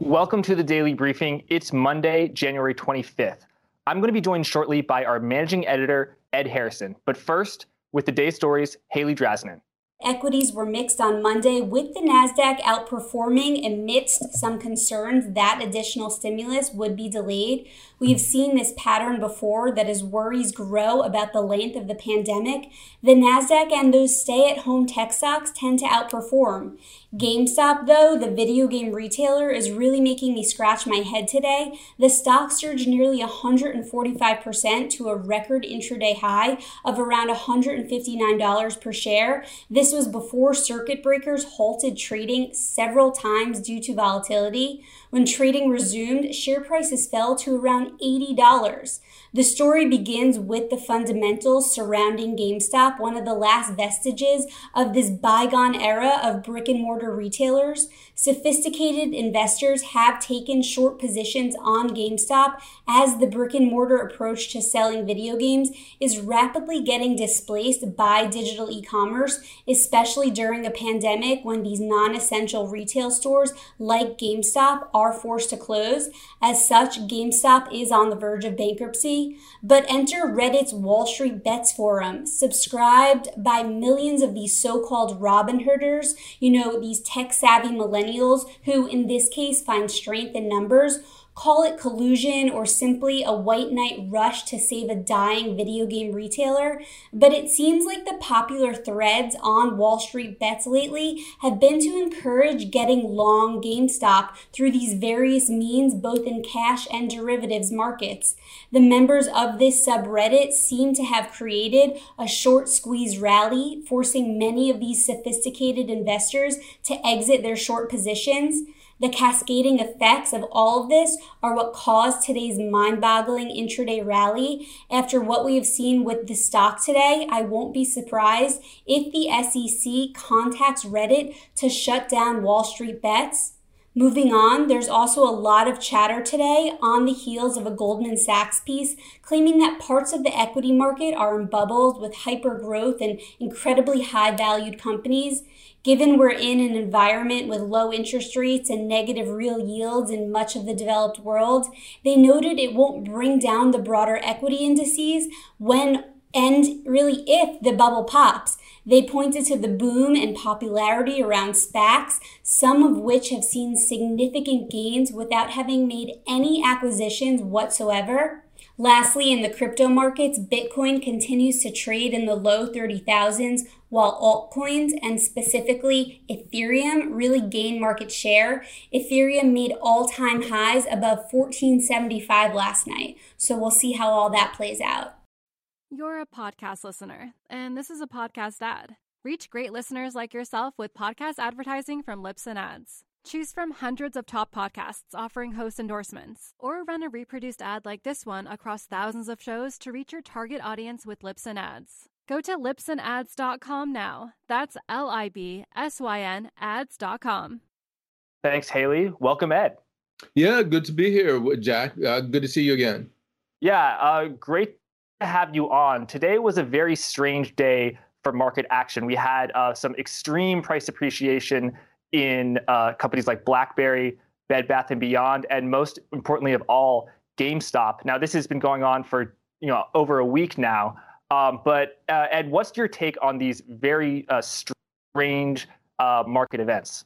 Welcome to the daily briefing. It's Monday, January 25th. I'm going to be joined shortly by our managing editor, Ed Harrison. But first, with the day's stories, Haley Draznin. Equities were mixed on Monday with the NASDAQ outperforming amidst some concerns that additional stimulus would be delayed. We've seen this pattern before that as worries grow about the length of the pandemic, the NASDAQ and those stay at home tech stocks tend to outperform. GameStop, though, the video game retailer, is really making me scratch my head today. The stock surged nearly 145% to a record intraday high of around $159 per share. This was before circuit breakers halted trading several times due to volatility. When trading resumed, share prices fell to around $80. The story begins with the fundamentals surrounding GameStop, one of the last vestiges of this bygone era of brick and mortar retailers. Sophisticated investors have taken short positions on GameStop as the brick and mortar approach to selling video games is rapidly getting displaced by digital e commerce, especially during a pandemic when these non essential retail stores like GameStop are forced to close. As such, GameStop is on the verge of bankruptcy. But enter Reddit's Wall Street Bets forum, subscribed by millions of these so called Robinhooders, you know, these tech savvy millennials who, in this case, find strength in numbers Call it collusion or simply a white knight rush to save a dying video game retailer, but it seems like the popular threads on Wall Street bets lately have been to encourage getting long GameStop through these various means, both in cash and derivatives markets. The members of this subreddit seem to have created a short squeeze rally, forcing many of these sophisticated investors to exit their short positions. The cascading effects of all of this are what caused today's mind boggling intraday rally. After what we have seen with the stock today, I won't be surprised if the SEC contacts Reddit to shut down Wall Street bets. Moving on, there's also a lot of chatter today on the heels of a Goldman Sachs piece claiming that parts of the equity market are in bubbles with hyper growth and incredibly high valued companies. Given we're in an environment with low interest rates and negative real yields in much of the developed world, they noted it won't bring down the broader equity indices when and really if the bubble pops. They pointed to the boom and popularity around SPACs, some of which have seen significant gains without having made any acquisitions whatsoever. Lastly, in the crypto markets, Bitcoin continues to trade in the low 30,000s, while altcoins and specifically Ethereum really gain market share. Ethereum made all time highs above 1475 last night. So we'll see how all that plays out. You're a podcast listener, and this is a podcast ad. Reach great listeners like yourself with podcast advertising from Libsyn Ads. Choose from hundreds of top podcasts offering host endorsements, or run a reproduced ad like this one across thousands of shows to reach your target audience with Libsyn Ads. Go to libsynads.com now. That's L I B S Y N ads.com. Thanks, Haley. Welcome, Ed. Yeah, good to be here, Jack. Uh, good to see you again. Yeah, uh, great to have you on. Today was a very strange day for market action. We had uh, some extreme price appreciation in uh, companies like BlackBerry, Bed Bath and Beyond, and most importantly of all, GameStop. Now, this has been going on for you know over a week now. Um, but uh, Ed, what's your take on these very uh, strange uh, market events?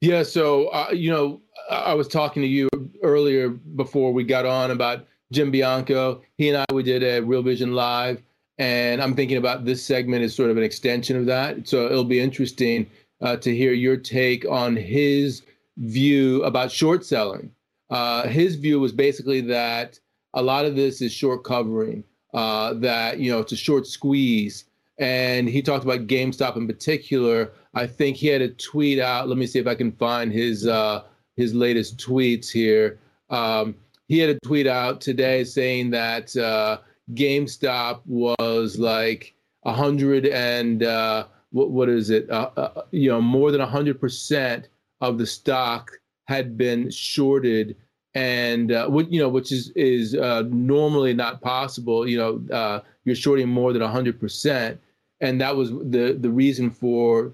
Yeah, so uh, you know, I was talking to you earlier before we got on about Jim Bianco. He and I we did a Real Vision Live, and I'm thinking about this segment as sort of an extension of that. So it'll be interesting uh, to hear your take on his view about short selling. Uh, his view was basically that a lot of this is short covering, uh, that you know it's a short squeeze, and he talked about GameStop in particular. I think he had a tweet out. Let me see if I can find his uh, his latest tweets here. Um, he had a tweet out today saying that uh, GameStop was like a hundred and uh, what what is it? Uh, uh, you know, more than hundred percent of the stock had been shorted, and uh, what you know, which is is uh, normally not possible. You know, uh, you're shorting more than hundred percent, and that was the the reason for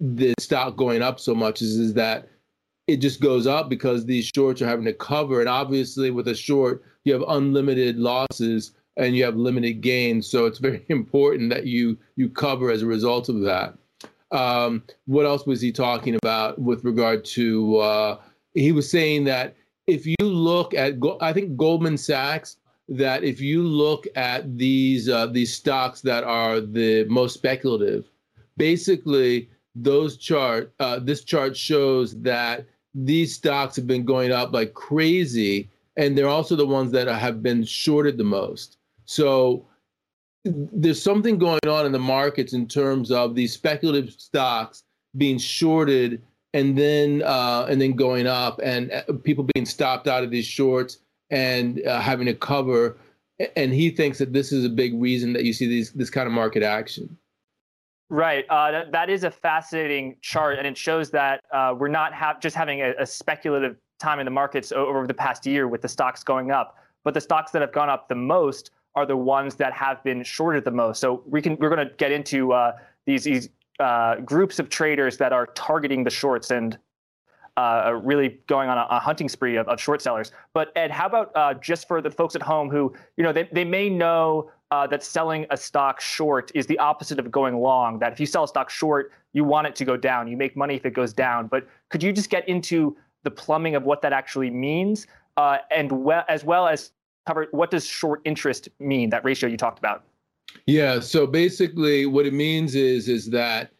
the stock going up so much. Is is that it just goes up because these shorts are having to cover. And obviously, with a short, you have unlimited losses and you have limited gains. So it's very important that you you cover as a result of that. Um, what else was he talking about with regard to? Uh, he was saying that if you look at, I think Goldman Sachs, that if you look at these uh, these stocks that are the most speculative, basically those chart uh, this chart shows that these stocks have been going up like crazy, and they're also the ones that have been shorted the most. So there's something going on in the markets in terms of these speculative stocks being shorted and then uh, and then going up, and uh, people being stopped out of these shorts and uh, having to cover. And he thinks that this is a big reason that you see these this kind of market action. Right. Uh, that, that is a fascinating chart, and it shows that uh, we're not just having a, a, speculative time in the markets over the past year with the stocks going up, but the stocks that have gone up the most are the ones that have been shorted the most. So we can we're going to get into uh, these these uh, groups of traders that are targeting the shorts and uh, really going on a, a hunting spree of, of, short sellers. But Ed, how about uh, just for the folks at home who you know they, they may know uh, that selling a stock short is the opposite of going long. That if you sell a stock short, you want it to go down. You make money if it goes down. But could you just get into the plumbing of what that actually means, uh, and well, as well as cover what does short interest mean? That ratio you talked about. Yeah. So basically, what it means is is that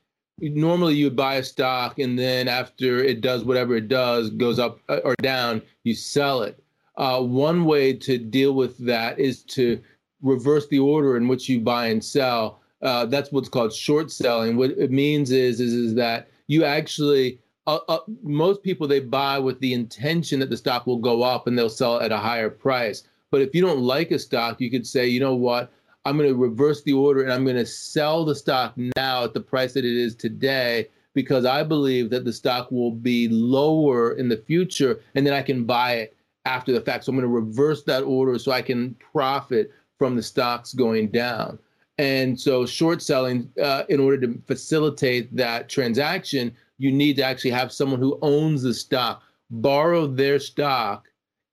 normally you buy a stock and then after it does whatever it does, goes up uh, or down, you sell it. Uh, one way to deal with that is to reverse the order in which you buy and sell. Uh, that's what's called short selling. What it means is is, is that you actually uh, uh, most people they buy with the intention that the stock will go up and they'll sell at a higher price. But if you don't like a stock, you could say, you know what, I'm going to reverse the order and I'm going to sell the stock now at the price that it is today because I believe that the stock will be lower in the future and then I can buy it after the fact. So I'm going to reverse that order so I can profit from the stocks going down. And so, short selling, uh, in order to facilitate that transaction, you need to actually have someone who owns the stock borrow their stock,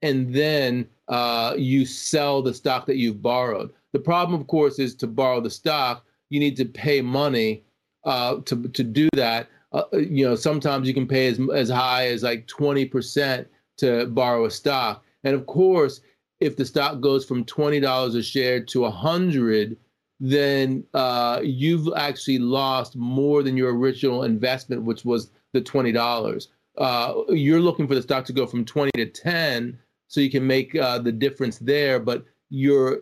and then uh, you sell the stock that you've borrowed. The problem, of course, is to borrow the stock, you need to pay money uh, to to do that. Uh, you know, sometimes you can pay as as high as like twenty percent to borrow a stock, and of course, if the stock goes from twenty dollars a share to a hundred, then uh, you've actually lost more than your original investment, which was the twenty dollars. Uh, you're looking for the stock to go from twenty to ten, so you can make uh, the difference there. But your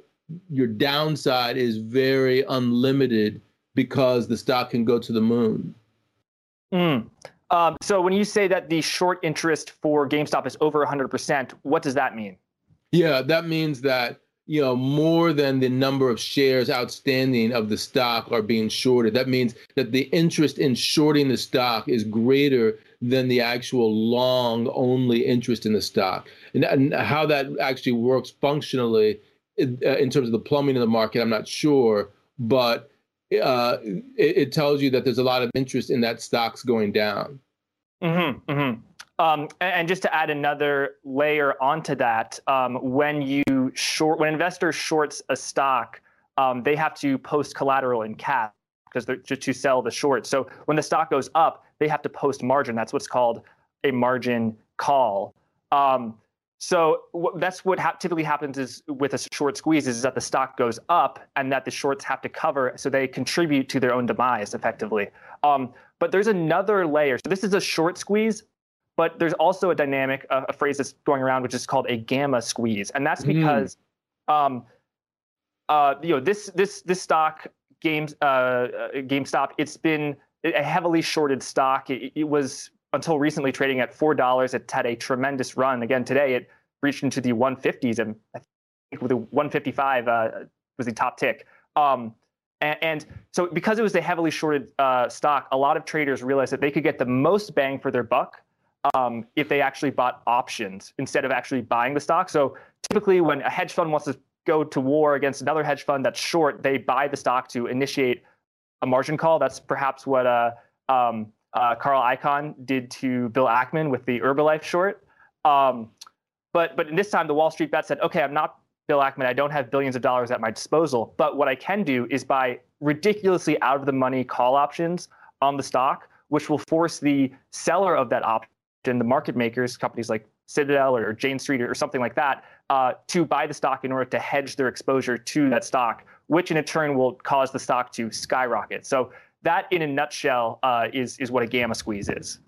your downside is very unlimited because the stock can go to the moon. Mm. Um, so when you say that the short interest for GameStop is over 100%, what does that mean? Yeah, that means that you know more than the number of shares outstanding of the stock are being shorted. That means that the interest in shorting the stock is greater than the actual long only interest in the stock. And, and how that actually works functionally in, uh, in, terms of the plumbing of the market, I'm not sure, but uh, it, it, tells you that there's a lot of interest in that stocks going down. Mm-hmm, mm-hmm. Um, and just to add another layer onto that, um, when you short, when investors shorts a stock, um, they have to post collateral in cash because they're to, to sell the short. So when the stock goes up, they have to post margin. That's what's called a margin call. Um, so w- that's what ha- typically happens is with a short squeeze is that the stock goes up and that the shorts have to cover, so they contribute to their own demise effectively. Um, but there's another layer. So this is a short squeeze but there's also a dynamic, a, a, phrase that's going around, which is called a gamma squeeze, and that's hmm. because, mm. um, uh, you know, this this this stock Games uh, GameStop, it's been a heavily shorted stock. It, it was until recently trading at four dollars. It had a tremendous run. Again today, it reached into the 150s, and I think with the 155 uh, was the top tick. Um, and, and, so, because it was a heavily shorted uh, stock, a lot of traders realized that they could get the most bang for their buck um, if they actually bought options instead of actually buying the stock. So, typically, when a hedge fund wants to go to war against another hedge fund that's short, they buy the stock to initiate a margin call. That's perhaps what uh, um, uh, Carl Icahn did to Bill Ackman with the Herbalife short. Um, but but in this time, the Wall Street bet said, okay, I'm not Bill Ackman. I don't have billions of dollars at my disposal. But what I can do is buy ridiculously out of the money call options on the stock, which will force the seller of that option, the market makers, companies like Citadel or Jane Street or something like that, uh, to buy the stock in order to hedge their exposure to that stock, which in turn will cause the stock to skyrocket. So that, in a nutshell, uh, is is what a gamma squeeze is.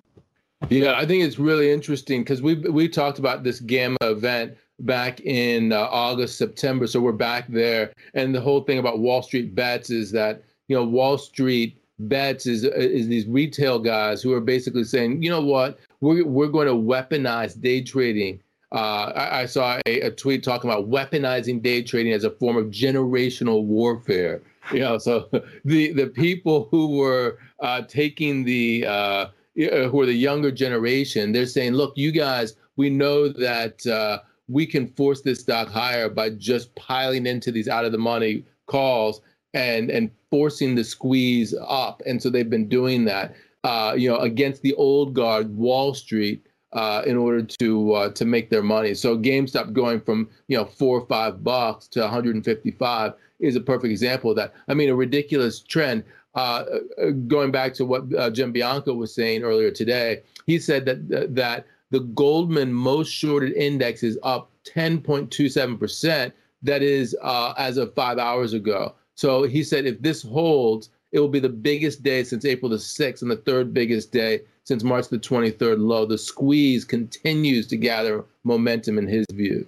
Yeah, I think it's really interesting because we we talked about this gamma event back in uh, August, September. So we're back there, and the whole thing about Wall Street bets is that you know Wall Street bets is is these retail guys who are basically saying, you know what, we're we're going to weaponize day trading. Uh, I, I, saw a, a, tweet talking about weaponizing day trading as a form of generational warfare. You know, so the the people who were uh, taking the uh, who are the younger generation, they're saying, look, you guys, we know that uh, we can force this stock higher by just piling into these out of the money calls and and forcing the squeeze up. And so they've been doing that, uh, you know, against the old guard, Wall Street, uh, in order to uh, to make their money. So GameStop going from you know four or five bucks to 155 is a perfect example of that. I mean, a ridiculous trend. Uh, uh, going back to what uh, Jim Bianco was saying earlier today, he said that that the Goldman most shorted index is up 10.27%. That is as of five hours ago. So he said if this holds, it will be the biggest day since April the 6th and the third biggest day since March the 23rd low. The squeeze continues to gather momentum in his view.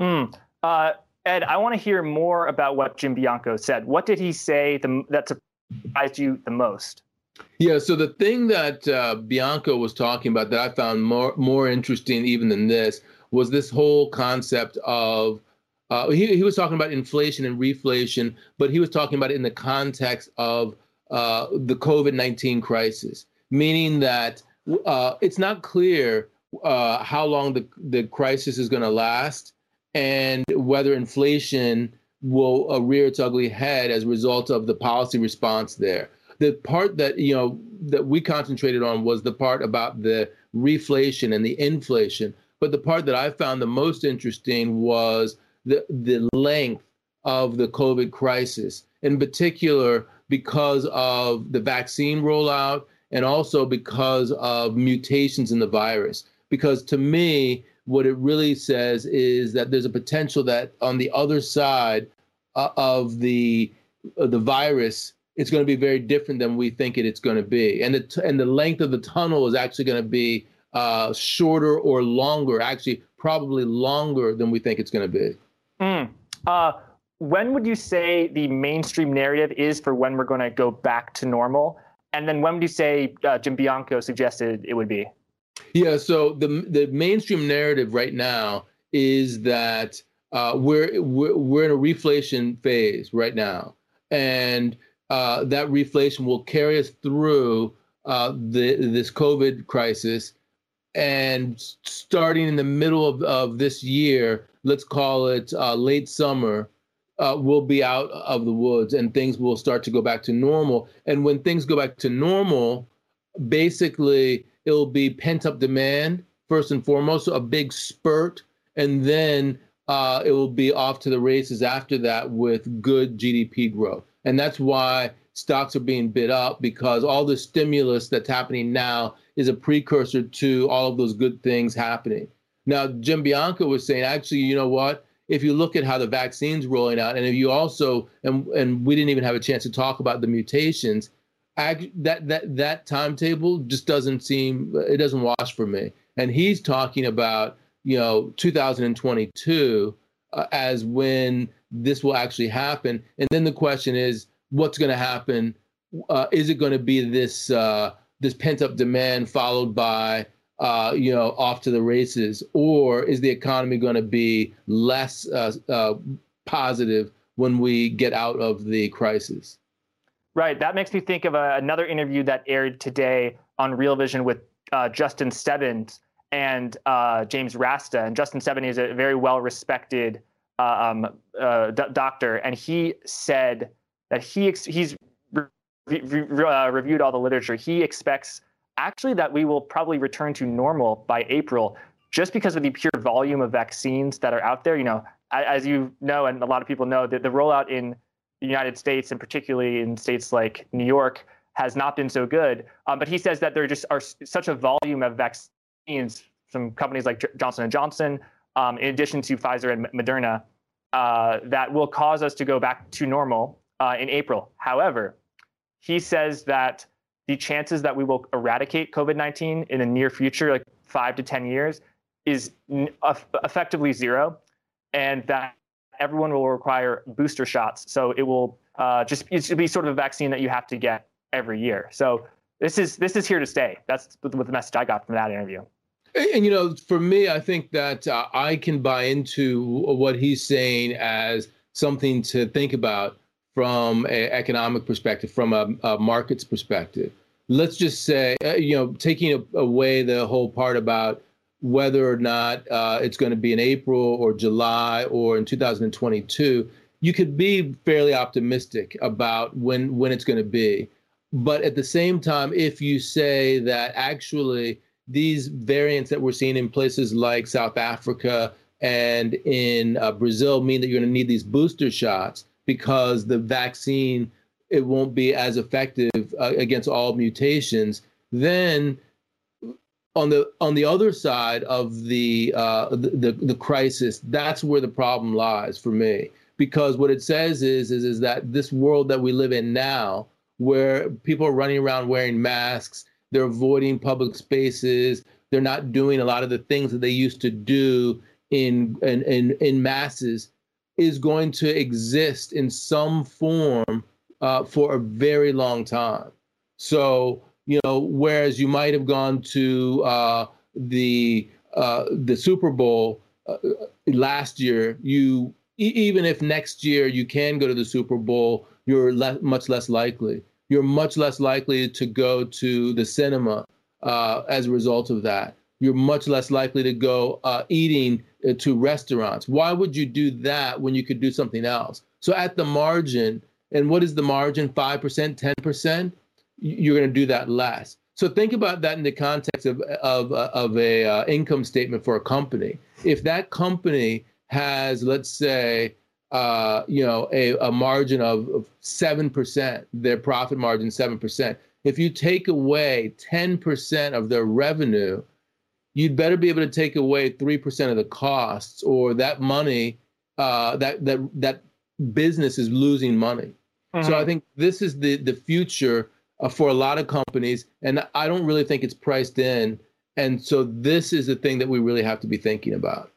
Mm. Uh, Ed, I want to hear more about what Jim Bianco said. What did he say the, that surprised you the most? Yeah, so the thing that uh, Bianco was talking about that I found more more interesting even than this was this whole concept of uh, he, he was talking about inflation and reflation, but he was talking about it in the context of uh, the COVID 19 crisis, meaning that uh, it's not clear uh, how long the, the crisis is going to last and whether inflation will rear its ugly head as a result of the policy response there the part that you know that we concentrated on was the part about the reflation and the inflation. But the part that I found the most interesting was the the length of the COVID crisis, in particular because of the vaccine rollout and also because of mutations in the virus. Because to me, what it really says is that there's a potential that on the other side uh, of the uh, the virus it's going to be very different than we think it, it's going to be. And the, and the length of the tunnel is actually going to be uh, shorter or longer, actually, probably longer than we think it's going to be. Mm. Uh, when would you say the mainstream narrative is for when we're going to go back to normal? And then when would you say uh, Jim Bianco suggested it would be? Yeah, so the the mainstream narrative right now is that uh, we're, we're we're in a reflation phase right now, and uh, that reflation will carry us through uh, the, this COVID crisis. And starting in the middle of, of this year, let's call it uh, late summer, uh, we'll be out of the woods and things will start to go back to normal. And when things go back to normal, basically it'll be pent up demand, first and foremost, a big spurt. And then uh, it will be off to the races after that with good GDP growth. And that's why stocks are being bid up because all the stimulus that's happening now is a precursor to all of those good things happening. Now, Jim Bianco was saying, actually, you know what? If you look at how the vaccine's rolling out, and if you also, and, and we didn't even have a chance to talk about the mutations, that that that timetable just doesn't seem it doesn't wash for me. And he's talking about you know 2022 uh, as when this will actually happen. And then the question is, what's going to happen. Uh, is it going to be this uh, this pent up demand followed by uh, you know off to the races, or is the economy going to be less uh, uh, positive when we get out of the crisis? Right. That makes me think of a, another interview that aired today on Real Vision with uh, Justin Stebbins and uh, James Rasta. And Justin Stebbins is a very well respected uh, um, uh, d- doctor. And he said that he ex- he's re- re- uh, reviewed all the literature. He expects actually that we will probably return to normal by April just because of the pure volume of vaccines that are out there. You know, as you know, and a lot of people know, that the rollout in the United States and particularly in states like New York has not been so good. Um, but he says that there just are such a volume of vaccines from companies like Johnson and Johnson, um, in addition to Pfizer and Moderna, uh, that will cause us to go back to normal uh, in April. However, he says that the chances that we will eradicate COVID-19 in the near future, like five to ten years, is effectively zero, and that everyone will require booster shots. So it will uh, just it should be sort of a vaccine that you have to get every year. So this is this is here to stay. That's what the message I got from that interview. And, and you know, for me, I think that uh, I can buy into what he's saying as something to think about from an economic perspective, from a, a markets perspective. Let's just say, uh, you know, taking away the whole part about whether or not uh, it's going to be in April or July or in 2022, you could be fairly optimistic about when when it's going to be. But at the same time, if you say that actually these variants that we're seeing in places like South Africa and in uh, Brazil mean that you're going to need these booster shots because the vaccine it won't be as effective uh, against all mutations, then on the on the other side of the, uh, the, the crisis, that's where the problem lies for me. Because what it says is is is that this world that we live in now where people are running around wearing masks, they're avoiding public spaces, they're not doing a lot of the things that they used to do in in in, in masses, is going to exist in some form uh, for a very long time. So you know, whereas you might have gone to uh, the uh, the Super Bowl uh, last year, you even if next year you can go to the Super Bowl, you're le- much less likely. You're much less likely to go to the cinema uh, as a result of that. You're much less likely to go uh, eating uh, to restaurants. Why would you do that when you could do something else? So at the margin, and what is the margin? 5%, 10%? You're going to do that less. So think about that in the context of of of a uh, income statement for a company. If that company has, let's say, uh, you know, a, a margin of seven percent, their profit margin seven percent. If you take away ten percent of their revenue, you'd better be able to take away three percent of the costs, or that money, uh, that that that business is losing money. Mm-hmm. So I think this is the the future uh, for a lot of companies, and I don't really think it's priced in. And so this is the thing that we really have to be thinking about.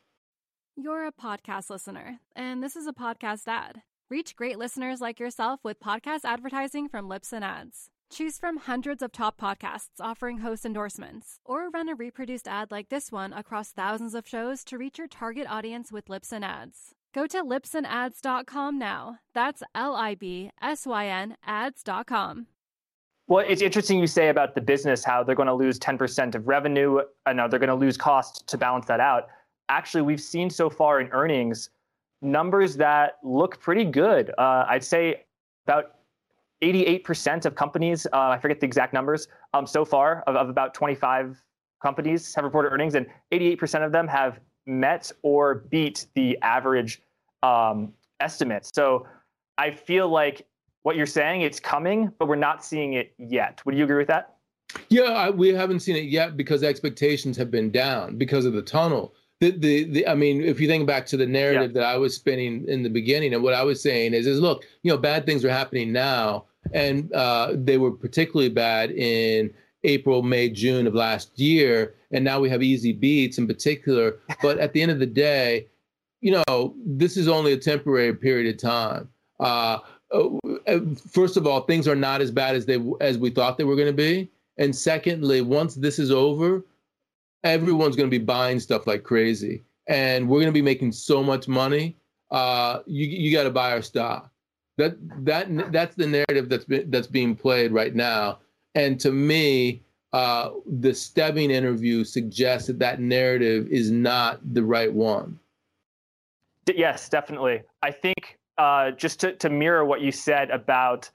You're a podcast listener, and this is a podcast ad. Reach great listeners like yourself with podcast advertising from Libsyn Ads. Choose from hundreds of top podcasts offering host endorsements, or run a reproduced ad like this one across thousands of shows to reach your target audience with Libsyn Ads. Go to libsynads.com now. That's L I B S Y N ads.com. Well, it's interesting you say about the business how they're going to lose 10% of revenue. I know they're going to lose cost to balance that out actually we've seen so far in earnings numbers that look pretty good. Uh, I'd say about 88% of companies, uh, I forget the exact numbers, um, so far of, of, about 25 companies have reported earnings, and 88% of them have met or beat the average um, estimates. So I feel like what you're saying, it's coming, but we're not seeing it yet. Would you agree with that? Yeah, I, we haven't seen it yet because expectations have been down because of the tunnel the, the, the I mean, if you think back to the narrative yeah. that I was spinning in the beginning, and what I was saying is, is look, you know, bad things are happening now, and uh, they were particularly bad in April, May, June of last year, and now we have easy beats in particular. But at the end of the day, you know, this is only a temporary period of time. Uh, uh, uh, first of all, things are not as bad as they as we thought they were going to be, and secondly, once this is over, everyone's going to be buying stuff like crazy, and we're going to be making so much money. Uh, you you got to buy our stock. That that that's the narrative that's been, that's being played right now, and to me, uh, the Stebbing interview suggests that that narrative is not the right one. Yes, definitely. I think uh, just to, to mirror what you said about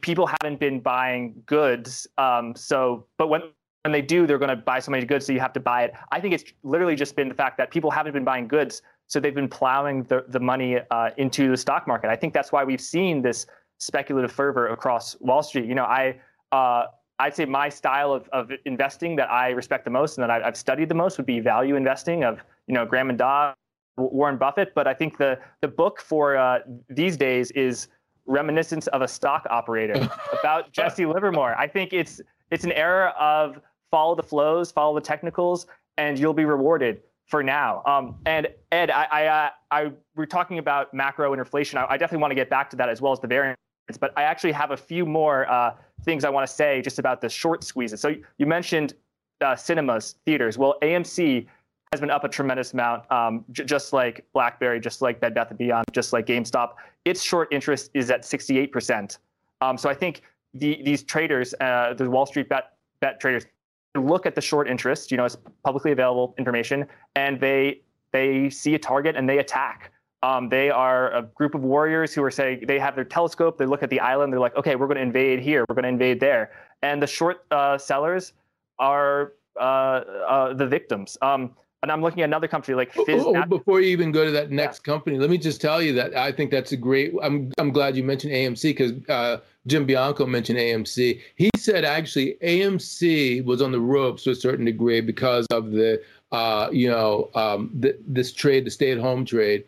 people haven't been buying goods. Um, so, but when when they do, they're going to buy so many goods, so you have to buy it. I think it's literally just been the fact that people haven't been buying goods, so they've been plowing the the money uh, into the stock market. I think that's why we've seen this speculative fervor across Wall Street. You know, I. Uh, I'd say my style of, of investing that I respect the most and that I, have studied the most would be value investing of you know Graham and Dodd, Warren Buffett. But I think the the book for uh, these days is Reminiscence of a Stock Operator about Jesse Livermore. I think it's it's an era of follow the flows, follow the technicals, and you'll be rewarded for now. Um, and Ed, I, I, uh, I, we're talking about macro and inflation. I, I, definitely want to get back to that as well as the variance. But I actually have a few more uh, things I want to say just about the short squeezes. So you mentioned uh, cinemas, theaters. Well, AMC has been up a tremendous amount, um, j- just like BlackBerry, just like Bed Bath & Beyond, just like GameStop. Its short interest is at 68%. Um, so I think the, these traders, uh, the Wall Street bet, bet traders, look at the short interest, you know, it's publicly available information, and they they see a target and they attack. Um, they are a group of warriors who are saying they have their telescope. They look at the island. They're like, okay, we're going to invade here. We're going to invade there. And the short uh, sellers are uh, uh, the victims. Um, and I'm looking at another company like Fizz. Oh, oh, before you even go to that next yeah. company, let me just tell you that I think that's a great. I'm I'm glad you mentioned AMC because uh, Jim Bianco mentioned AMC. He said actually AMC was on the ropes to a certain degree because of the uh, you know um, the, this trade, the stay-at-home trade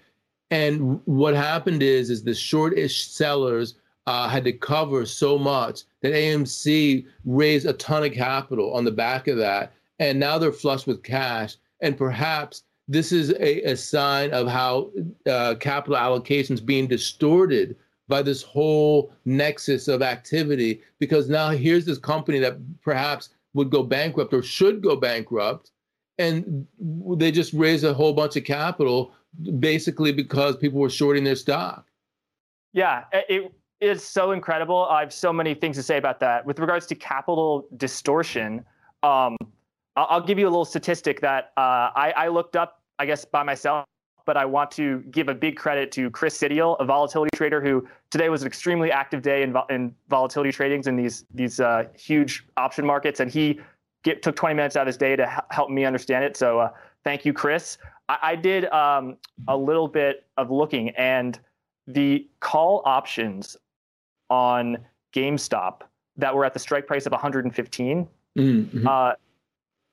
and what happened is, is the shortish sellers uh, had to cover so much that AMC raised a ton of capital on the back of that, and now they're flush with cash. And perhaps this is a, a sign of how uh, capital allocations being distorted by this whole nexus of activity. Because now here's this company that perhaps would go bankrupt or should go bankrupt, and they just raise a whole bunch of capital basically because people were shorting their stock. Yeah, it is so incredible. I have so many things to say about that. With regards to capital distortion, um, I'll, I'll, give you a little statistic that uh, I, I, looked up, I guess, by myself. But I want to give a big credit to Chris Sidiel, a volatility trader who today was an extremely active day in, in volatility tradings in these these uh, huge option markets, and he get, took 20 minutes out of his day to help me understand it. So uh, thank you, Chris. I, I did um, a little bit of looking, and the call options on GameStop that were at the strike price of 115, mm-hmm.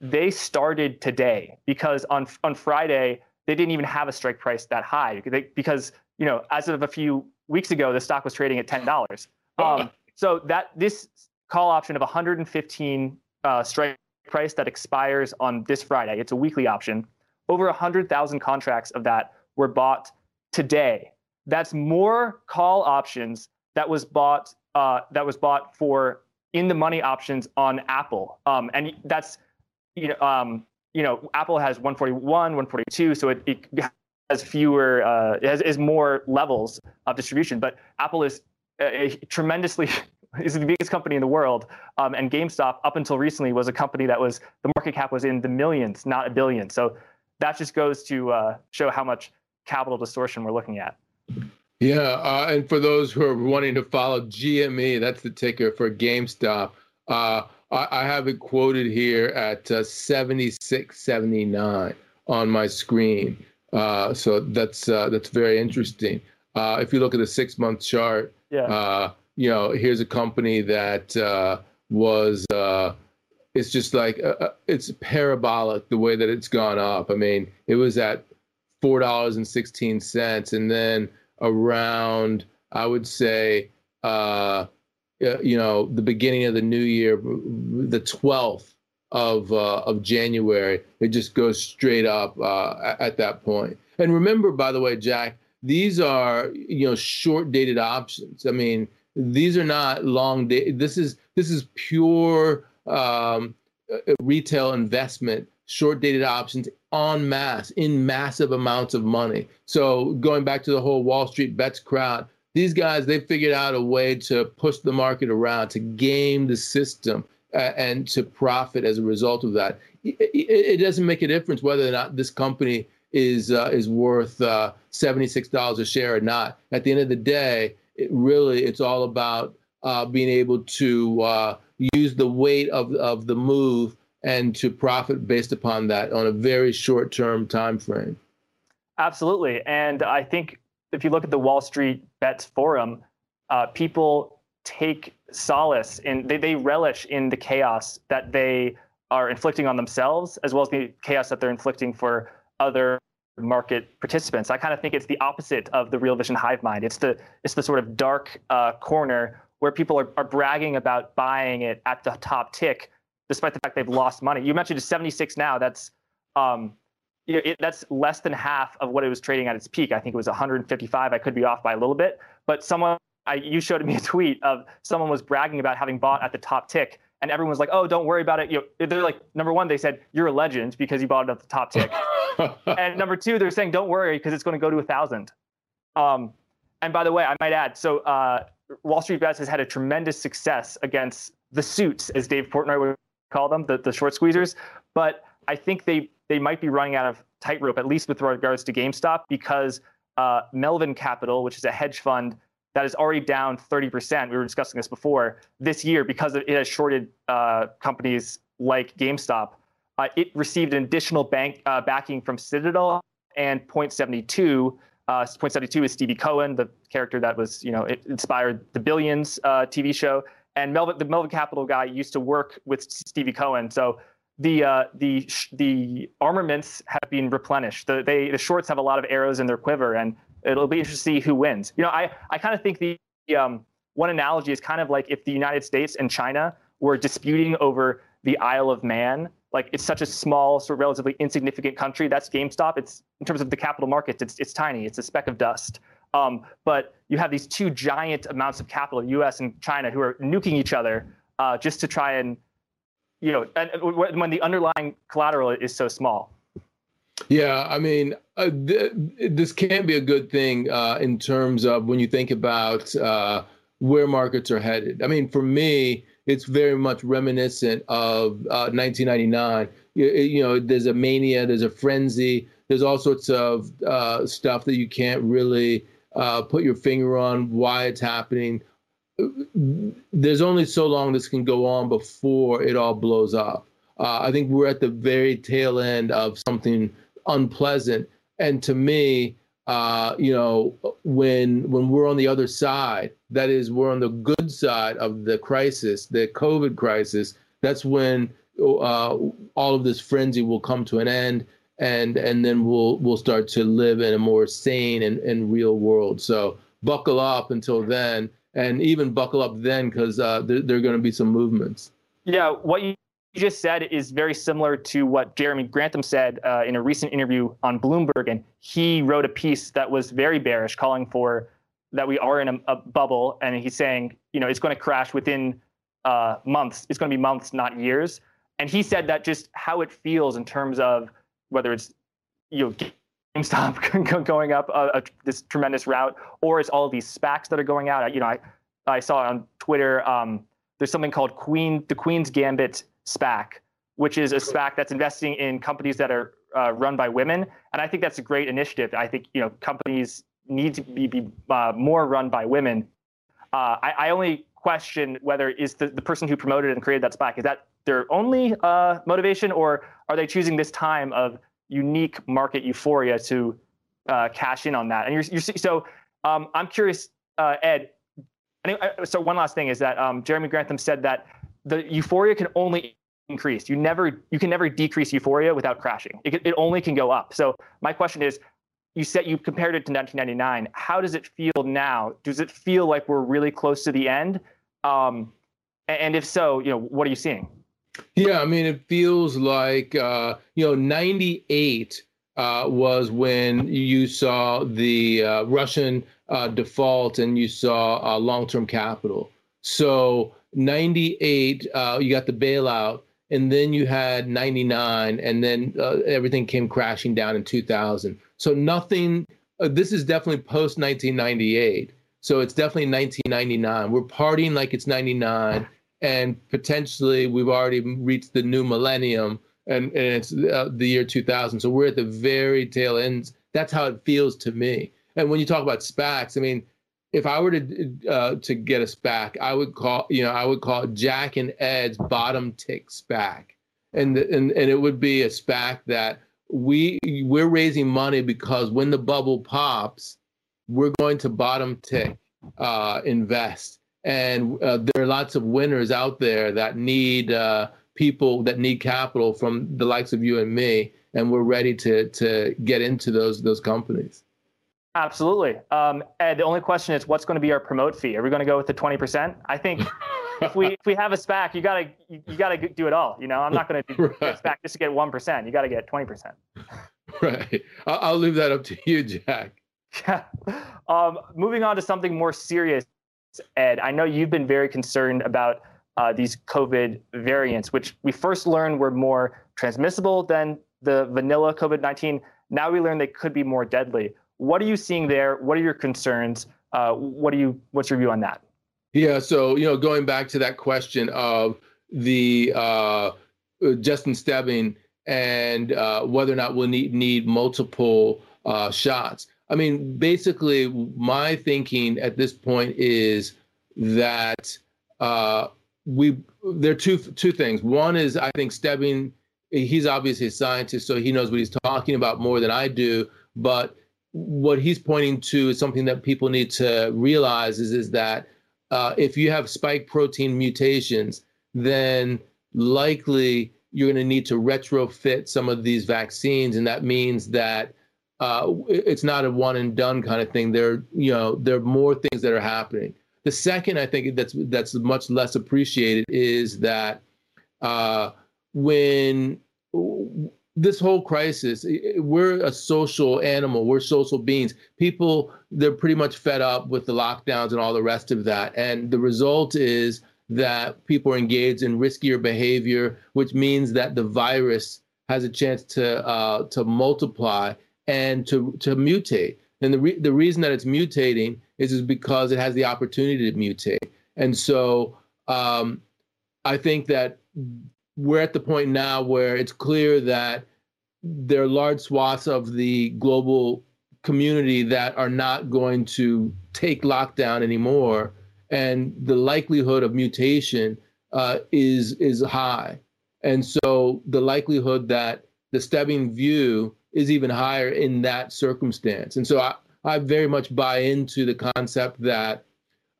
They started today because on on Friday they didn't even have a strike price that high they, because you know as of a few weeks ago the stock was trading at ten dollars. Um, so that this call option of 115 uh, strike price that expires on this Friday, it's a weekly option. Over 100,000 contracts of that were bought today. That's more call options that was bought uh, that was bought for in the money options on Apple. Um, and that's you know um, you know Apple has 141, 142, so it, it has fewer uh, it has is more levels of distribution. But Apple is a, a tremendously is the biggest company in the world. Um, and GameStop, up until recently, was a company that was the market cap was in the millions, not a billion. So that just goes to uh, show how much capital distortion we're looking at. Yeah, uh, and for those who are wanting to follow GME, that's the ticker for GameStop. Uh, I, I, have it quoted here at uh, 76.79 on my screen. Uh, so that's uh, that's very interesting. Uh, if you look at the six month chart, yeah. you know, here's a company that was it's just like uh, uh, it's parabolic the way that it's gone up. I mean, it was at four dollars and sixteen cents, and then around I would say, uh, you know, the beginning of the new year, the twelfth of uh, of January, it just goes straight up uh, at that point. And remember, by the way, Jack, these are you know short dated options. I mean, these are not long day. This is this is pure um, retail investment, short dated options en masse in massive amounts of money. So going back to the whole Wall Street bets crowd, these guys they figured out a way to push the market around to game the system uh, and to profit as a result of that. It, it, it, doesn't make a difference whether or not this company is uh, is worth uh, seventy six dollars a share or not. At the end of the day, it really it's all about uh, being able to uh, use the weight of of the move and to profit based upon that on a very short term time frame. Absolutely, and I think if you look at the Wall Street Bets forum, uh, people take solace in they, they relish in the chaos that they are inflicting on themselves as well as the chaos that they're inflicting for other market participants. I kind of think it's the opposite of the real vision hive mind. It's the it's the sort of dark uh, corner where people are, are bragging about buying it at the top tick, despite the fact they've lost money. You mentioned it's 76 now. That's um, it, that's less than half of what it was trading at its peak. I think it was 155. I could be off by a little bit, but someone I, you showed me a tweet of someone was bragging about having bought at the top tick, and everyone was like, "Oh, don't worry about it." You know, they're like, number one, they said you're a legend because you bought it at the top tick, and number two, they're saying don't worry because it's going to go to a thousand. Um, and by the way, I might add, so uh, Wall Street Bets has had a tremendous success against the suits, as Dave Portnoy would call them, the, the short squeezers. But I think they they might be running out of tightrope, at least with regards to GameStop, because uh, Melvin Capital, which is a hedge fund that is already down 30%. We were discussing this before this year because it has shorted uh, companies like GameStop. Uh, it received an additional bank uh, backing from Citadel and Point 72. Uh, Point 72 is Stevie Cohen, the character that was, you know, inspired the Billions uh, TV show. And Melvin, the Melvin Capital guy used to work with Stevie Cohen. So the uh, the the armaments have been replenished. The they the shorts have a lot of arrows in their quiver, and it'll be interesting to see who wins. You know, I I kind of think the um, one analogy is kind of like if the United States and China were disputing over the Isle of Man. Like it's such a small, sort of relatively insignificant country. That's GameStop. It's in terms of the capital markets, it's it's tiny. It's a speck of dust. Um, but you have these two giant amounts of capital, U.S. and China, who are nuking each other uh, just to try and you know, and when the underlying collateral is so small. Yeah, I mean, uh, th- this can't be a good thing uh, in terms of when you think about uh, where markets are headed. I mean, for me, it's very much reminiscent of 1999. Uh, you, you, know, there's a mania, there's a frenzy, there's all sorts of uh, stuff that you can't really uh, put your finger on why it's happening there's only so long this can go on before it all blows up. Uh, I think we're at the very tail end of something unpleasant. And to me, uh, you know, when when we're on the other side, that is, we're on the good side of the crisis, the COVID crisis. That's when uh, all of this frenzy will come to an end, and and then we'll we'll start to live in a more sane and, and real world. So buckle up until then and even buckle up then because uh, there, there are going to be some movements. Yeah, what you just said is very similar to what Jeremy Grantham said uh, in a recent interview on Bloomberg, and he wrote a piece that was very bearish, calling for that we are in a, a bubble, and he's saying, you know, it's going to crash within uh, months. It's going to be months, not years. And he said that just how it feels in terms of whether it's you know GameStop going up a, a, this tremendous route, or it's all these SPACs that are going out. You know, I, I saw on Twitter um, there's something called Queen the Queen's Gambit SPAC, which is a SPAC that's investing in companies that are uh, run by women, and I think that's a great initiative. I think you know companies need to be, be uh, more run by women. Uh, I, I, only question whether is the, the person who promoted and created that SPAC is that their only uh, motivation, or are they choosing this time of unique market euphoria to uh, cash in on that. And you're, you're so um, I'm curious, uh, Ed. Uh, so one last thing is that um, Jeremy Grantham said that the euphoria can only increase. You never, you can never decrease euphoria without crashing. It, it only can go up. So my question is, you said you compared it to 1999. How does it feel now? Does it feel like we're really close to the end? Um, and if so, you know, what are you seeing? Yeah, I mean, it feels like uh, you know, '98 uh, was when you saw the uh, Russian uh, default and you saw uh, long-term capital. So 98, uh, you got the bailout, and then you had 99, and then everything came crashing down in 2000. So nothing. this is definitely post 1998. So it's definitely 1999. We're partying like it's 99, and potentially we've already reached the new millennium and, and it's uh, the year 2000. So we're at the very tail ends. That's how it feels to me. And when you talk about SPACs, I mean, if I were to uh, to get a SPAC, I would call you know I would call Jack and Ed's bottom tick SPAC, and and and it would be a SPAC that we we're raising money because when the bubble pops, we're going to bottom tick uh, invest, and uh, there are lots of winners out there that need uh, people that need capital from the likes of you and me, and we're ready to to get into those those companies. Absolutely. Um, Ed, the only question is, what's going to be our promote fee? Are we going to go with the twenty percent? I think if we if we have a SPAC, you gotta you, you gotta do it all. You know, I'm not going to do right. a SPAC just to get one percent. You got to get twenty percent. Right. I'll, I'll leave that up to you, Jack. Yeah. Um, moving on to something more serious, Ed. I know you've been very concerned about uh, these COVID variants, which we first learned were more transmissible than the vanilla COVID 19. Now we learn they could be more deadly. What are you seeing there? What are your concerns? Uh, what do you? What's your view on that? Yeah, so you know, going back to that question of the uh, Justin Stebbing and uh, whether or not we'll need need multiple uh, shots. I mean, basically, my thinking at this point is that uh, we there are two two things. One is I think Stebbing, he's obviously a scientist, so he knows what he's talking about more than I do. But what he's pointing to is something that people need to realize is is that uh, if you have spike protein mutations, then likely you're going to need to retrofit some of these vaccines, and that means that uh, it's not a one and done kind of thing. There, you know, there are more things that are happening. The second, I think that's that's much less appreciated is that uh, when this whole crisis, we're a social animal. We're social beings. People, they're pretty much fed up with the lockdowns and all the rest of that. And the result is that people are engaged in riskier behavior, which means that the virus has a chance to uh, to multiply and to to mutate. And the re- the reason that it's mutating is is because it has the opportunity to mutate. And so um, I think that we're at the point now where it's clear that there are large swaths of the global community that are not going to take lockdown anymore, and the likelihood of mutation uh, is is high. And so the likelihood that the Stebbing view is even higher in that circumstance. And so I, I very much buy into the concept that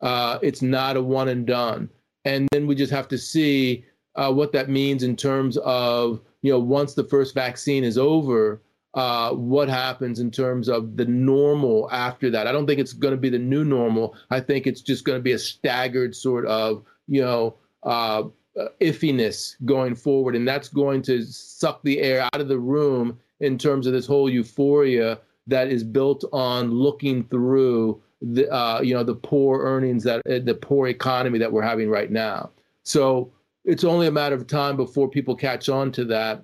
uh, it's not a one and done. And then we just have to see uh, what that means in terms of, you know, once the first vaccine is over, uh, what happens in terms of the normal after that. I don't think it's going to be the new normal. I think it's just going to be a staggered sort of, you know, uh, iffiness going forward. And that's going to suck the air out of the room in terms of this whole euphoria that is built on looking through the uh, you know the poor earnings that uh, the poor economy that we're having right now. So it's only a matter of time before people catch on to that,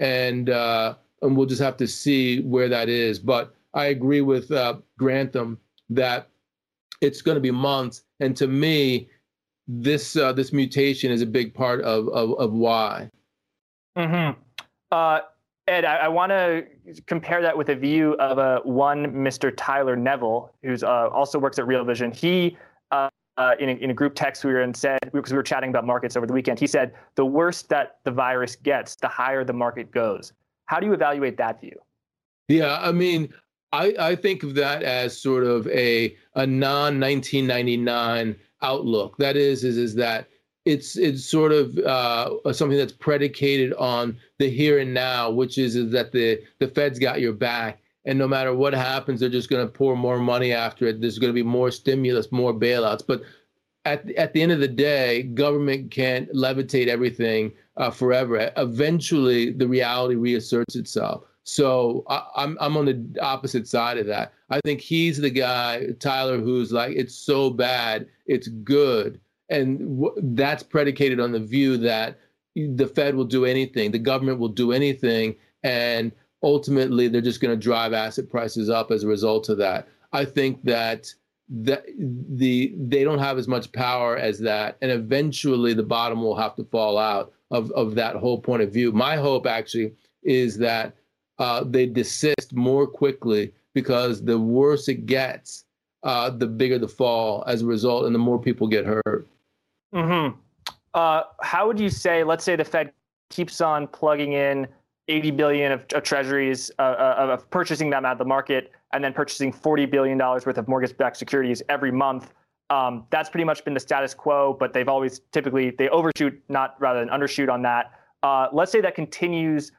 and uh, and we'll just have to see where that is. But I agree with uh, Grantham that it's going to be months, and to me, this uh, this mutation is a big part of of, of why. Hmm. Ed, I, I want to compare that with a view of a uh, one Mr. Tyler Neville, who's uh, also works at Real Vision. He, uh, uh, in, a, in a group text we were in, said because we were chatting about markets over the weekend, he said the worse that the virus gets, the higher the market goes. How do you evaluate that view? Yeah, I mean, I, I think of that as sort of a a non 1999 outlook. That is, is is that it's it's sort of uh, something that's predicated on the here and now, which is, is that the the Fed's got your back, and no matter what happens, they're just going to pour more money after it. There's going to be more stimulus, more bailouts, but at at the end of the day, government can't levitate everything uh, forever. Eventually, the reality reasserts itself. So I, I'm I'm on the opposite side of that. I think he's the guy, Tyler, who's like, it's so bad, it's good, and w- that's predicated on the view that the Fed will do anything, the government will do anything, and ultimately they're just going to drive asset prices up as a result of that. I think that that the they don't have as much power as that, and eventually the bottom will have to fall out of of that whole point of view. My hope actually is that uh, they desist more quickly because the worse it gets, uh, the bigger the fall as a result, and the more people get hurt. Hmm. Uh, how would you say? Let's say the Fed keeps on plugging in 80 billion of, of treasuries, uh, uh of purchasing them out of the market, and then purchasing 40 billion dollars worth of mortgage-backed securities every month. Um, that's pretty much been the status quo, but they've always typically they overshoot, not rather than undershoot on that. Uh, let's say that continues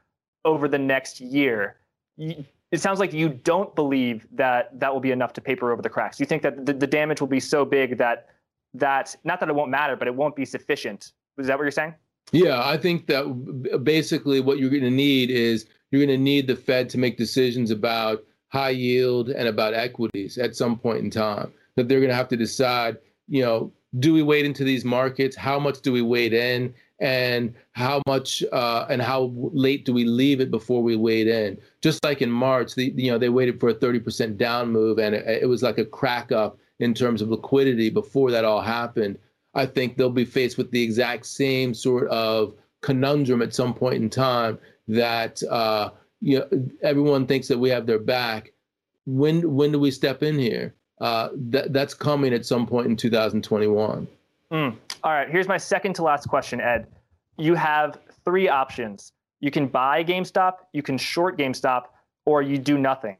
over the next year. it sounds like you don't believe that that will be enough to paper over the cracks. You think that the, the damage will be so big that that not that it won't matter, but it won't be sufficient. Is that what you're saying? Yeah, I think that basically what you're going to need is you're going to need the Fed to make decisions about high yield and about equities at some point in time. That they're going to have to decide, you know, do we wait into these markets? How much do we wait in? And how much uh, and how late do we leave it before we wait in? Just like in March, the, you know, they waited for a 30% down move, and it, it was like a crack up in terms of liquidity before that all happened. I think they'll be faced with the exact same sort of conundrum at some point in time that uh, you know everyone thinks that we have their back. When when do we step in here? Uh, that that's coming at some point in 2021. Mm. All right, here's my second to last question, Ed. You have three options. You can buy GameStop, you can short GameStop, or you do nothing.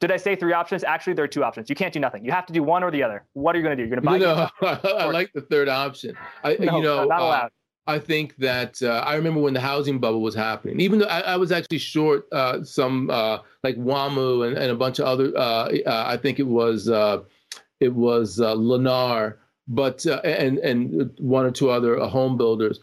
Did I say three options? Actually, there are two options. You can't do nothing. You have to do one or the other. What are you going to do? You're going to buy. No, I like the third option. I, no, you know, not uh, allowed. Uh, I think that uh, I remember when the housing bubble was happening. Even though I, I was actually short uh, some uh, like WAMU and, and, a bunch of other. Uh, I think it was it was Lennar, but and and one or two other home builders.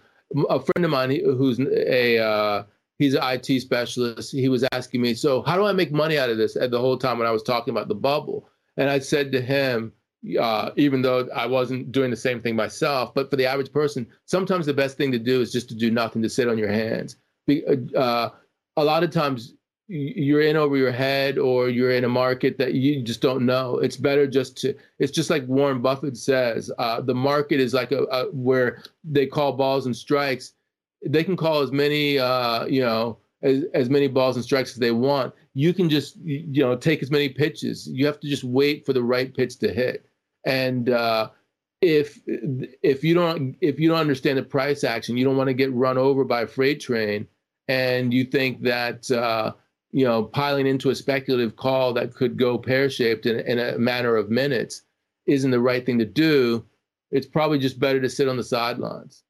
A friend of mine who's a he's an IT specialist. He was asking me, so how do I make money out of this? At the whole time when I was talking about the bubble, and I said to him, uh, even though I wasn't doing the same thing myself, but for the average person, sometimes the best thing to do is just to do nothing, to sit on your hands. Uh, a lot of times you're in over your head or you're in a market that you just don't know it's better just to it's just like warren buffett says uh, the market is like a, a, where they call balls and strikes they can call as many uh, you know as, as many balls and strikes as they want. You can just you know take as many pitches. You have to just wait for the right pitch to hit. And uh, if if you don't if you don't understand the price action, you don't want to get run over by a freight train, and you think that uh, you know piling into a speculative call that could go pear shaped in, in a matter of minutes isn't the right thing to do. It's probably just better to sit on the sidelines.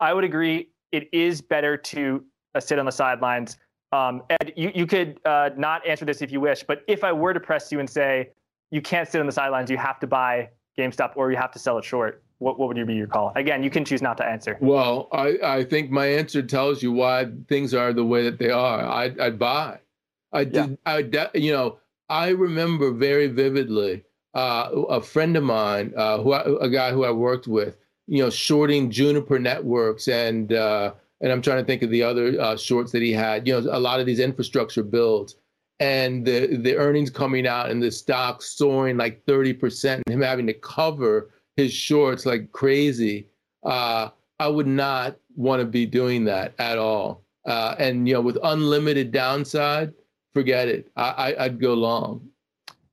I would agree it is better to uh, sit on the sidelines. Um, Ed, you, you could uh, not answer this if you wish, but if I were to press you and say you can't sit on the sidelines, you have to buy GameStop or you have to sell it short, what, what would be your call? Again, you can choose not to answer. Well, I, I think my answer tells you why things are the way that they are. I, I'd buy. I did. Yeah. I, de- you know, I remember very vividly uh, a friend of mine, uh, who I, a guy who I worked with, you know, shorting Juniper Networks and uh, and I'm trying to think of the other uh, shorts that he had. You know, a lot of these infrastructure builds and the the earnings coming out and the stock soaring like 30 percent, and him having to cover his shorts like crazy. Uh, I would not want to be doing that at all. Uh, and you know, with unlimited downside, forget it. I, I would go long.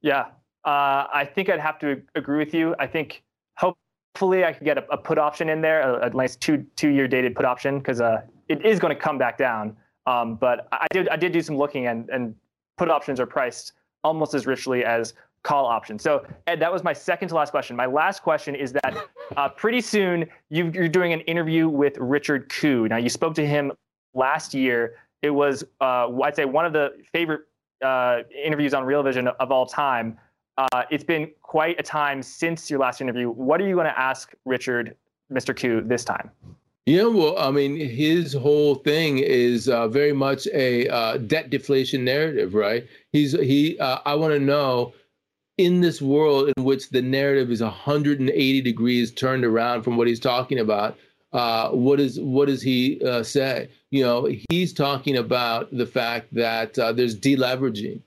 Yeah, uh, I think I'd have to agree with you. I think hopefully I could get a, a put option in there, a, a, nice two two year dated put option because uh, it is going to come back down. Um, but I did I did do some looking and and put options are priced almost as richly as call options. So Ed, that was my second to last question. My last question is that uh, pretty soon you, are doing an interview with Richard Koo. Now you spoke to him last year. It was uh, I'd say one of the favorite uh, interviews on Real Vision of all time. Uh, it's been quite a time since your last interview. What are you going to ask Richard, Mr. Koo, this time? Yeah, well, I mean, his whole thing is uh, very much a uh, debt deflation narrative, right? He's he. Uh, I want to know in this world in which the narrative is 180 degrees turned around from what he's talking about. Uh, what is what does he uh, say? You know, he's talking about the fact that there's deleveraging,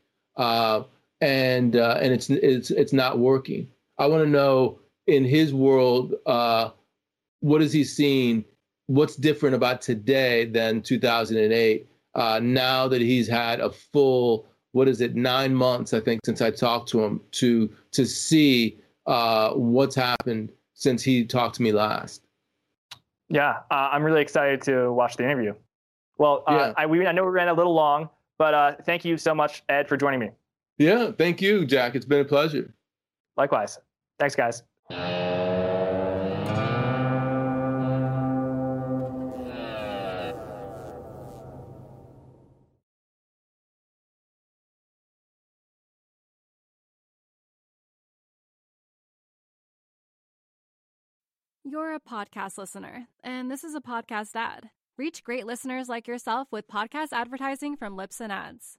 and and it's it's it's not working. I want to know in his world, what is he seeing? what's different about today than 2008 uh, now that he's had a full what is it nine months i think since i talked to him to to see uh, what's happened since he talked to me last yeah uh, i'm really excited to watch the interview well uh, yeah. I, we, I know we ran a little long but uh, thank you so much ed for joining me yeah thank you jack it's been a pleasure likewise thanks guys You're a podcast listener, and this is a podcast ad. Reach great listeners like yourself with podcast advertising from Libsyn Ads.